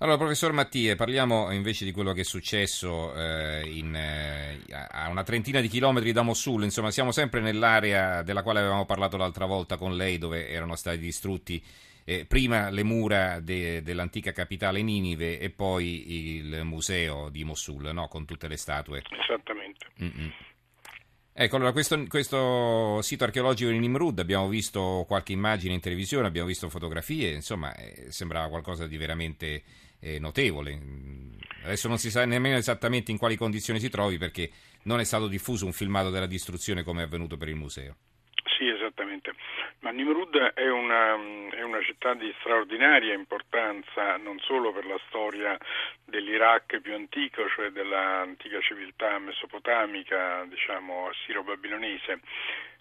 Allora, professor Mattie, parliamo invece di quello che è successo eh, in, eh, a una trentina di chilometri da Mosul, insomma siamo sempre nell'area della quale avevamo parlato l'altra volta con lei, dove erano stati distrutti eh, prima le mura de, dell'antica capitale Ninive e poi il museo di Mosul, no? con tutte le statue. Esattamente. Mm-mm. Ecco, allora questo, questo, sito archeologico di Nimrud, abbiamo visto qualche immagine in televisione, abbiamo visto fotografie, insomma, eh, sembrava qualcosa di veramente eh, notevole. Adesso non si sa nemmeno esattamente in quali condizioni si trovi perché non è stato diffuso un filmato della distruzione come è avvenuto per il museo. Sì, esattamente. Ma Nimrud è una, è una, città di straordinaria importanza non solo per la storia dell'Iraq più antico, cioè dell'antica civiltà mesopotamica, diciamo assiro-babilonese,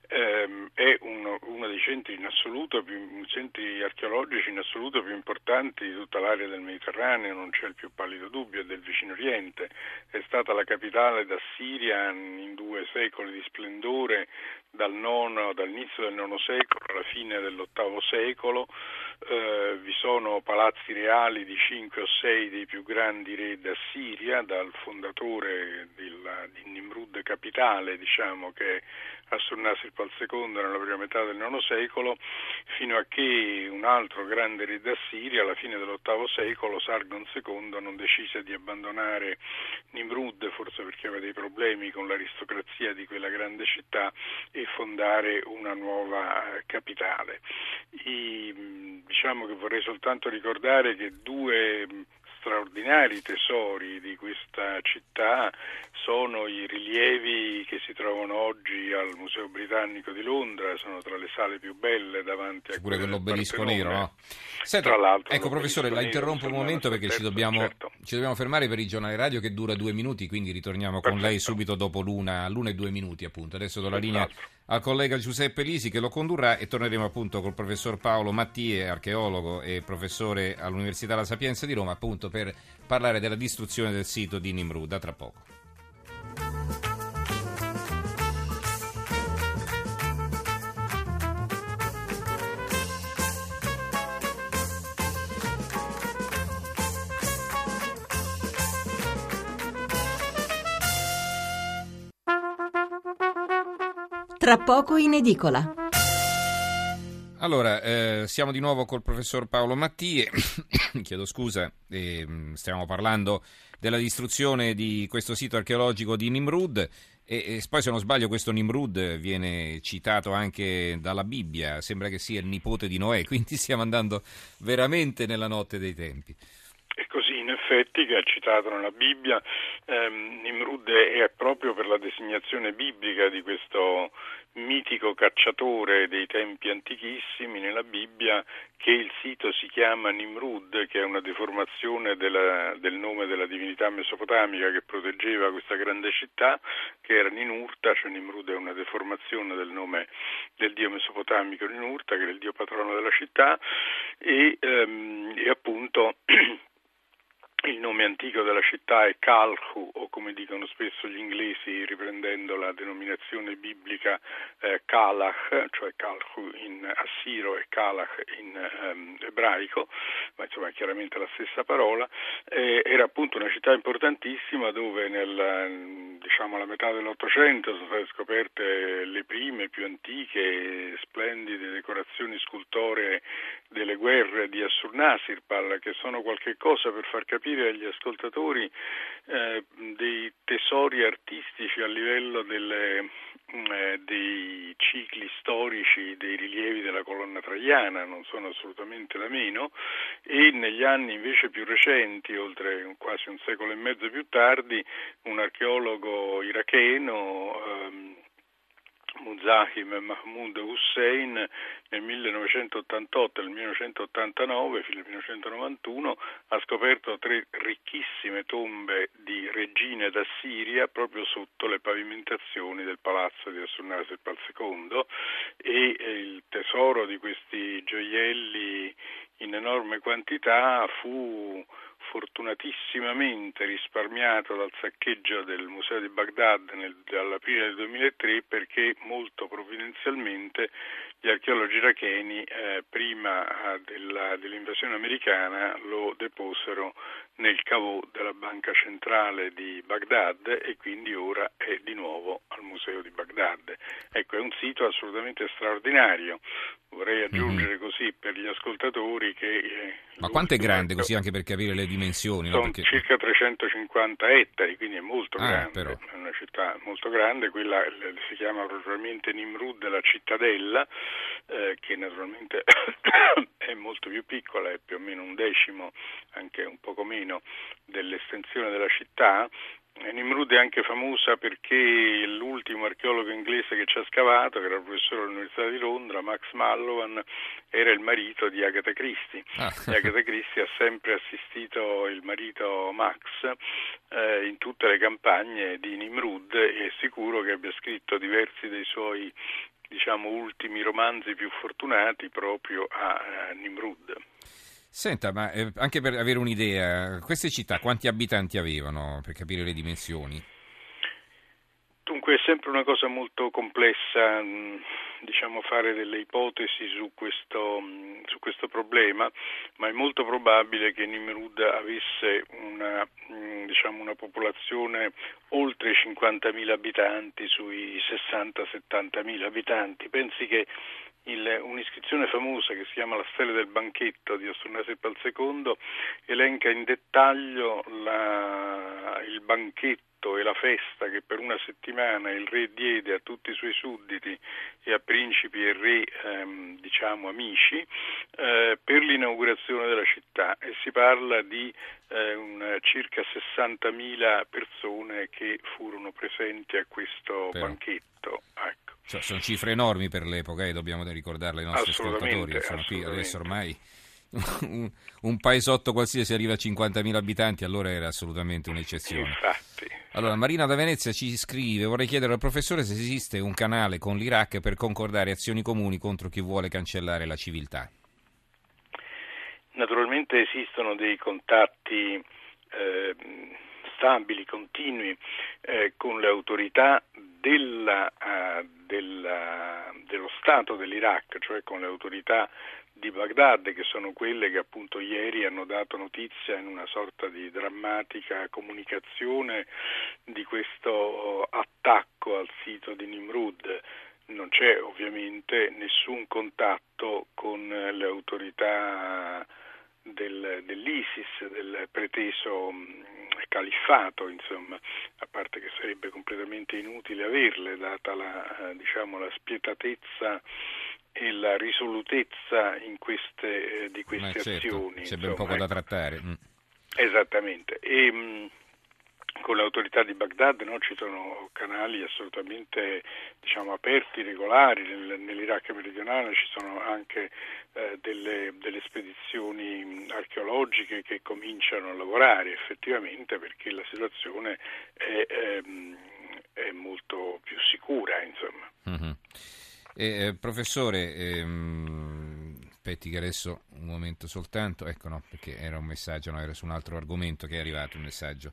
ehm, è uno, uno, dei centri in assoluto, più, centri archeologici in assoluto più importanti di tutta l'area del Mediterraneo, non c'è il più pallido dubbio, del vicino Oriente, è stata la capitale d'Assiria in due secoli di splendore, dal nono, dall'inizio del IX secolo alla fine dell'VIII secolo, eh, vi sono palazzi reali di cinque o sei dei più grandi re d'Assiria, dal fondatore della, di Nimrud capitale, diciamo che Assurnasir II nella prima metà del IX secolo, fino a che un altro grande re d'Assiria, alla fine dell'VIII secolo, Sargon II, non decise di abbandonare Nimrud, forse perché aveva dei problemi con l'aristocrazia di quella grande città, e fondare una nuova capitale. I, diciamo che vorrei soltanto ricordare che due straordinari tesori di questa città sono i rilievi che si trovano oggi al Museo Britannico di Londra, sono tra le sale più belle davanti a Pure quell'obelisco nero, no? Senta, tra l'altro, ecco professore, la interrompo un momento perché ci dobbiamo, certo. ci dobbiamo, fermare per il giornale radio che dura due minuti, quindi ritorniamo con Perfetto. lei subito dopo l'una, l'una e due minuti appunto. Adesso do la linea al collega Giuseppe Lisi che lo condurrà e torneremo appunto col professor Paolo Mattie, archeologo e professore all'Università La Sapienza di Roma, appunto per parlare della distruzione del sito di Nimrud. A tra poco. Tra poco in edicola. Allora, eh, siamo di nuovo col professor Paolo Mattie, chiedo scusa, eh, stiamo parlando della distruzione di questo sito archeologico di Nimrud e, e, poi se non sbaglio questo Nimrud viene citato anche dalla Bibbia, sembra che sia il nipote di Noè, quindi stiamo andando veramente nella notte dei tempi in effetti che è citato nella Bibbia, ehm, Nimrud è proprio per la designazione biblica di questo mitico cacciatore dei tempi antichissimi nella Bibbia che il sito si chiama Nimrud, che è una deformazione della, del nome della divinità mesopotamica che proteggeva questa grande città, che era Ninurta, cioè Nimrud è una deformazione del nome del dio mesopotamico Ninurta, che era il dio patrono della città, e, ehm, e appunto il nome antico della città è Calhu, o come dicono spesso gli inglesi, riprendendo la denominazione biblica eh, Kalach, cioè Calhu in assiro e Kalach in ehm, ebraico, ma insomma è chiaramente la stessa parola. Eh, appunto una città importantissima dove nel, diciamo alla metà dell'Ottocento sono state scoperte le prime, più antiche, splendide decorazioni scultoree delle guerre di Assurnasirpal, che sono qualche cosa per far capire agli ascoltatori eh, dei tesori artistici a livello delle, eh, dei cicli storici dei rilievi della colonna traiana, non sono assolutamente da meno, e negli anni invece più recenti, oltre quasi un secolo e mezzo più tardi, un archeologo iracheno ehm, Muzahim Mahmoud Hussein nel 1988 e nel 1989 fino al 1991 ha scoperto tre ricchissime tombe di regine d'Assiria proprio sotto le pavimentazioni del palazzo di Assurnarsipal II e il tesoro di questi gioielli in enorme quantità fu fortunatissimamente risparmiato dal saccheggio del Museo di Baghdad nel, dall'aprile del 2003 perché molto provvidenzialmente gli archeologi iracheni eh, prima eh, della, dell'invasione americana lo deposero nel cavò della banca centrale di Baghdad e quindi ora è di nuovo al museo di Baghdad. Ecco, è un sito assolutamente straordinario. Vorrei aggiungere mm-hmm. così per gli ascoltatori che... Eh, Ma quanto è grande, così anche per capire le dimensioni? Sono no? Perché... circa 350 ettari, quindi è molto ah, grande, però. è una città molto grande, quella si chiama propriamente Nimrud, la cittadella, eh, che naturalmente è molto più piccola, è più o meno un decimo, anche un poco meno, dell'estensione della città Nimrud è anche famosa perché l'ultimo archeologo inglese che ci ha scavato, che era professore dell'Università di Londra, Max Mallowan, era il marito di Agatha Christie. Ah. Agatha Christie ha sempre assistito il marito Max eh, in tutte le campagne di Nimrud e è sicuro che abbia scritto diversi dei suoi diciamo, ultimi romanzi più fortunati proprio a, a Nimrud. Senta, ma eh, anche per avere un'idea, queste città quanti abitanti avevano, per capire le dimensioni? Dunque è sempre una cosa molto complessa mm, diciamo, fare delle ipotesi su questo, mm, su questo, problema, ma è molto probabile che Nimrud avesse una, mm, diciamo, una popolazione oltre i 50.000 abitanti, sui 60-70.000 abitanti. Pensi che il, un'iscrizione famosa che si chiama La stella del banchetto di Ostrunasepal II elenca in dettaglio la, il banchetto e la festa che per una settimana il re diede a tutti i suoi sudditi e a principi e re ehm, diciamo amici eh, per l'inaugurazione della città e si parla di eh, un, circa 60.000 persone che furono presenti a questo Però. banchetto. Cioè, sono cifre enormi per l'epoca e eh, dobbiamo ricordarle ai nostri ascoltatori. Sono qui adesso ormai un, un, paesotto qualsiasi arriva a 50.000 abitanti, allora era assolutamente un'eccezione. Infatti. Allora, Marina da Venezia ci scrive: Vorrei chiedere al professore se esiste un canale con l'Iraq per concordare azioni comuni contro chi vuole cancellare la civiltà. Naturalmente esistono dei contatti eh, stabili, continui eh, con le autorità della, uh, della, dello Stato dell'Iraq, cioè con le autorità di Baghdad, che sono quelle che appunto ieri hanno dato notizia in una sorta di drammatica comunicazione di questo attacco al sito di Nimrud. Non c'è ovviamente nessun contatto con le autorità del, dell'ISIS, del preteso califfato, insomma, a parte che sarebbe completamente inutile averle, data la, diciamo, la spietatezza e la risolutezza queste, eh, di queste certo, azioni. C'è ben poco ecco. da trattare. Mm. Esattamente. E, mm, con le autorità di Baghdad no, ci sono canali assolutamente diciamo, aperti, regolari, Nel, nell'Iraq meridionale ci sono anche eh, delle, delle, spedizioni archeologiche che cominciano a lavorare effettivamente perché la situazione è, ehm, è molto più sicura. Mm-hmm. Eh, professore, ehm, aspetti che adesso un momento soltanto, ecco no, perché era un messaggio, no, era su un altro argomento che è arrivato un messaggio.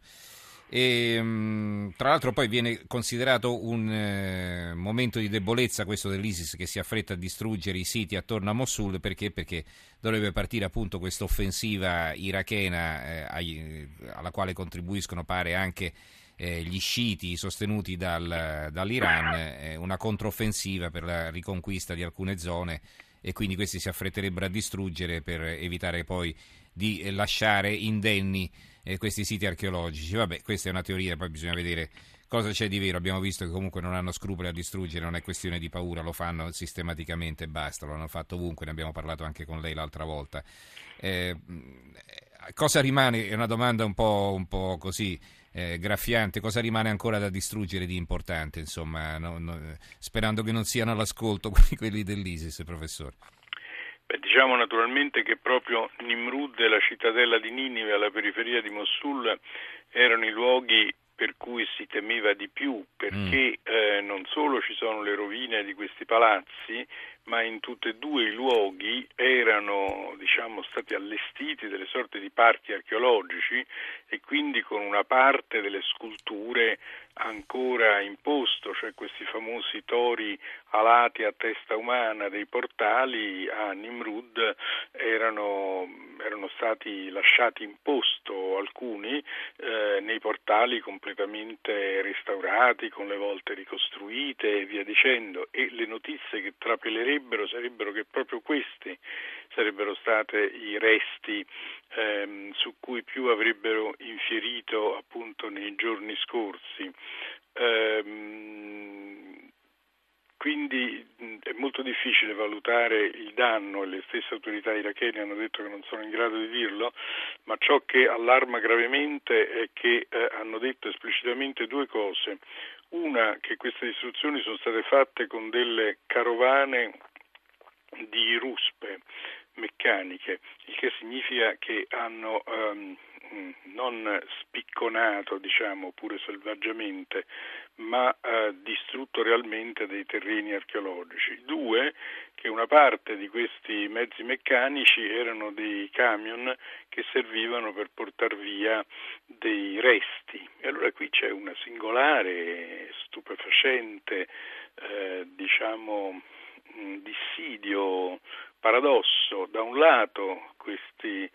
E, ehm, tra l'altro poi viene considerato un eh, momento di debolezza questo dell'ISIS che si affretta a distruggere i siti attorno a Mosul perché, perché dovrebbe partire appunto questa offensiva irachena eh, ai, alla quale contribuiscono pare anche eh, gli sciiti sostenuti dal, dall'Iran, eh, una controffensiva per la riconquista di alcune zone e quindi questi si affretterebbero a distruggere per evitare poi di lasciare indenni eh, questi siti archeologici. Vabbè, questa è una teoria, poi bisogna vedere cosa c'è di vero. Abbiamo visto che comunque non hanno scrupoli a distruggere, non è questione di paura, lo fanno sistematicamente e basta, lo hanno fatto ovunque, ne abbiamo parlato anche con lei l'altra volta. Eh, cosa rimane? È una domanda un po', un po così eh, graffiante, cosa rimane ancora da distruggere di importante, insomma, no, no, sperando che non siano all'ascolto quelli dell'ISIS, professore? Beh, diciamo naturalmente che proprio Nimrud e la cittadella di Ninive alla periferia di Mosul erano i luoghi per cui si temeva di più, perché mm. eh, non solo ci sono le rovine di questi palazzi, ma in tutti e due i luoghi erano diciamo, stati allestiti delle sorte di parchi archeologici e quindi con una parte delle sculture ancora in posto, cioè questi famosi tori alati a testa umana dei portali a Nimrud erano, erano stati lasciati in posto alcuni eh, nei portali completamente restaurati, con le volte ricostruite e via dicendo. E le notizie che trapelerebbero sarebbero che proprio questi sarebbero stati i resti ehm, su cui più avrebbero infierito appunto nei giorni scorsi. Ehm, quindi è molto difficile valutare il danno e le stesse autorità irachene hanno detto che non sono in grado di dirlo, ma ciò che allarma gravemente è che eh, hanno detto esplicitamente due cose. Una, che queste distruzioni sono state fatte con delle carovane di ruspe meccaniche, il che significa che hanno um, non spicconato, diciamo, pure selvaggiamente, ma eh, distrutto realmente dei terreni archeologici. Due, che una parte di questi mezzi meccanici erano dei camion che servivano per portare via dei resti. E allora qui c'è una singolare, stupefacente, eh, diciamo, dissidio paradosso, da un lato questi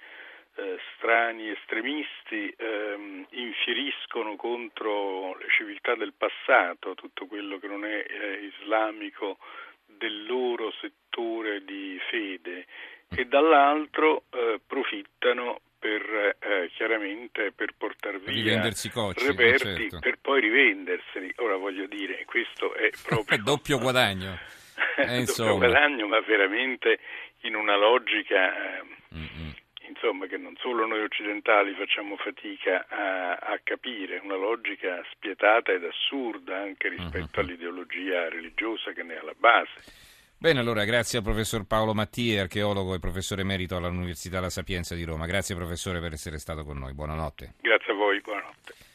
eh, strani estremisti ehm, infieriscono contro le civiltà del passato, tutto quello che non è eh, islamico del loro settore di fede e dall'altro eh, profittano per eh, chiaramente per portare via cocci, reperti certo. per poi rivenderseli. Ora voglio dire, questo è proprio doppio guadagno. Eh, doppio guadagno, ma veramente in una logica eh, insomma, che non solo noi occidentali facciamo fatica a, a, capire, una logica spietata ed assurda anche rispetto uh-huh. all'ideologia religiosa che ne è alla base. Bene, allora grazie al professor Paolo Mattia, archeologo e professore emerito all'Università La Sapienza di Roma. Grazie professore per essere stato con noi. Buonanotte. Grazie a voi, buonanotte.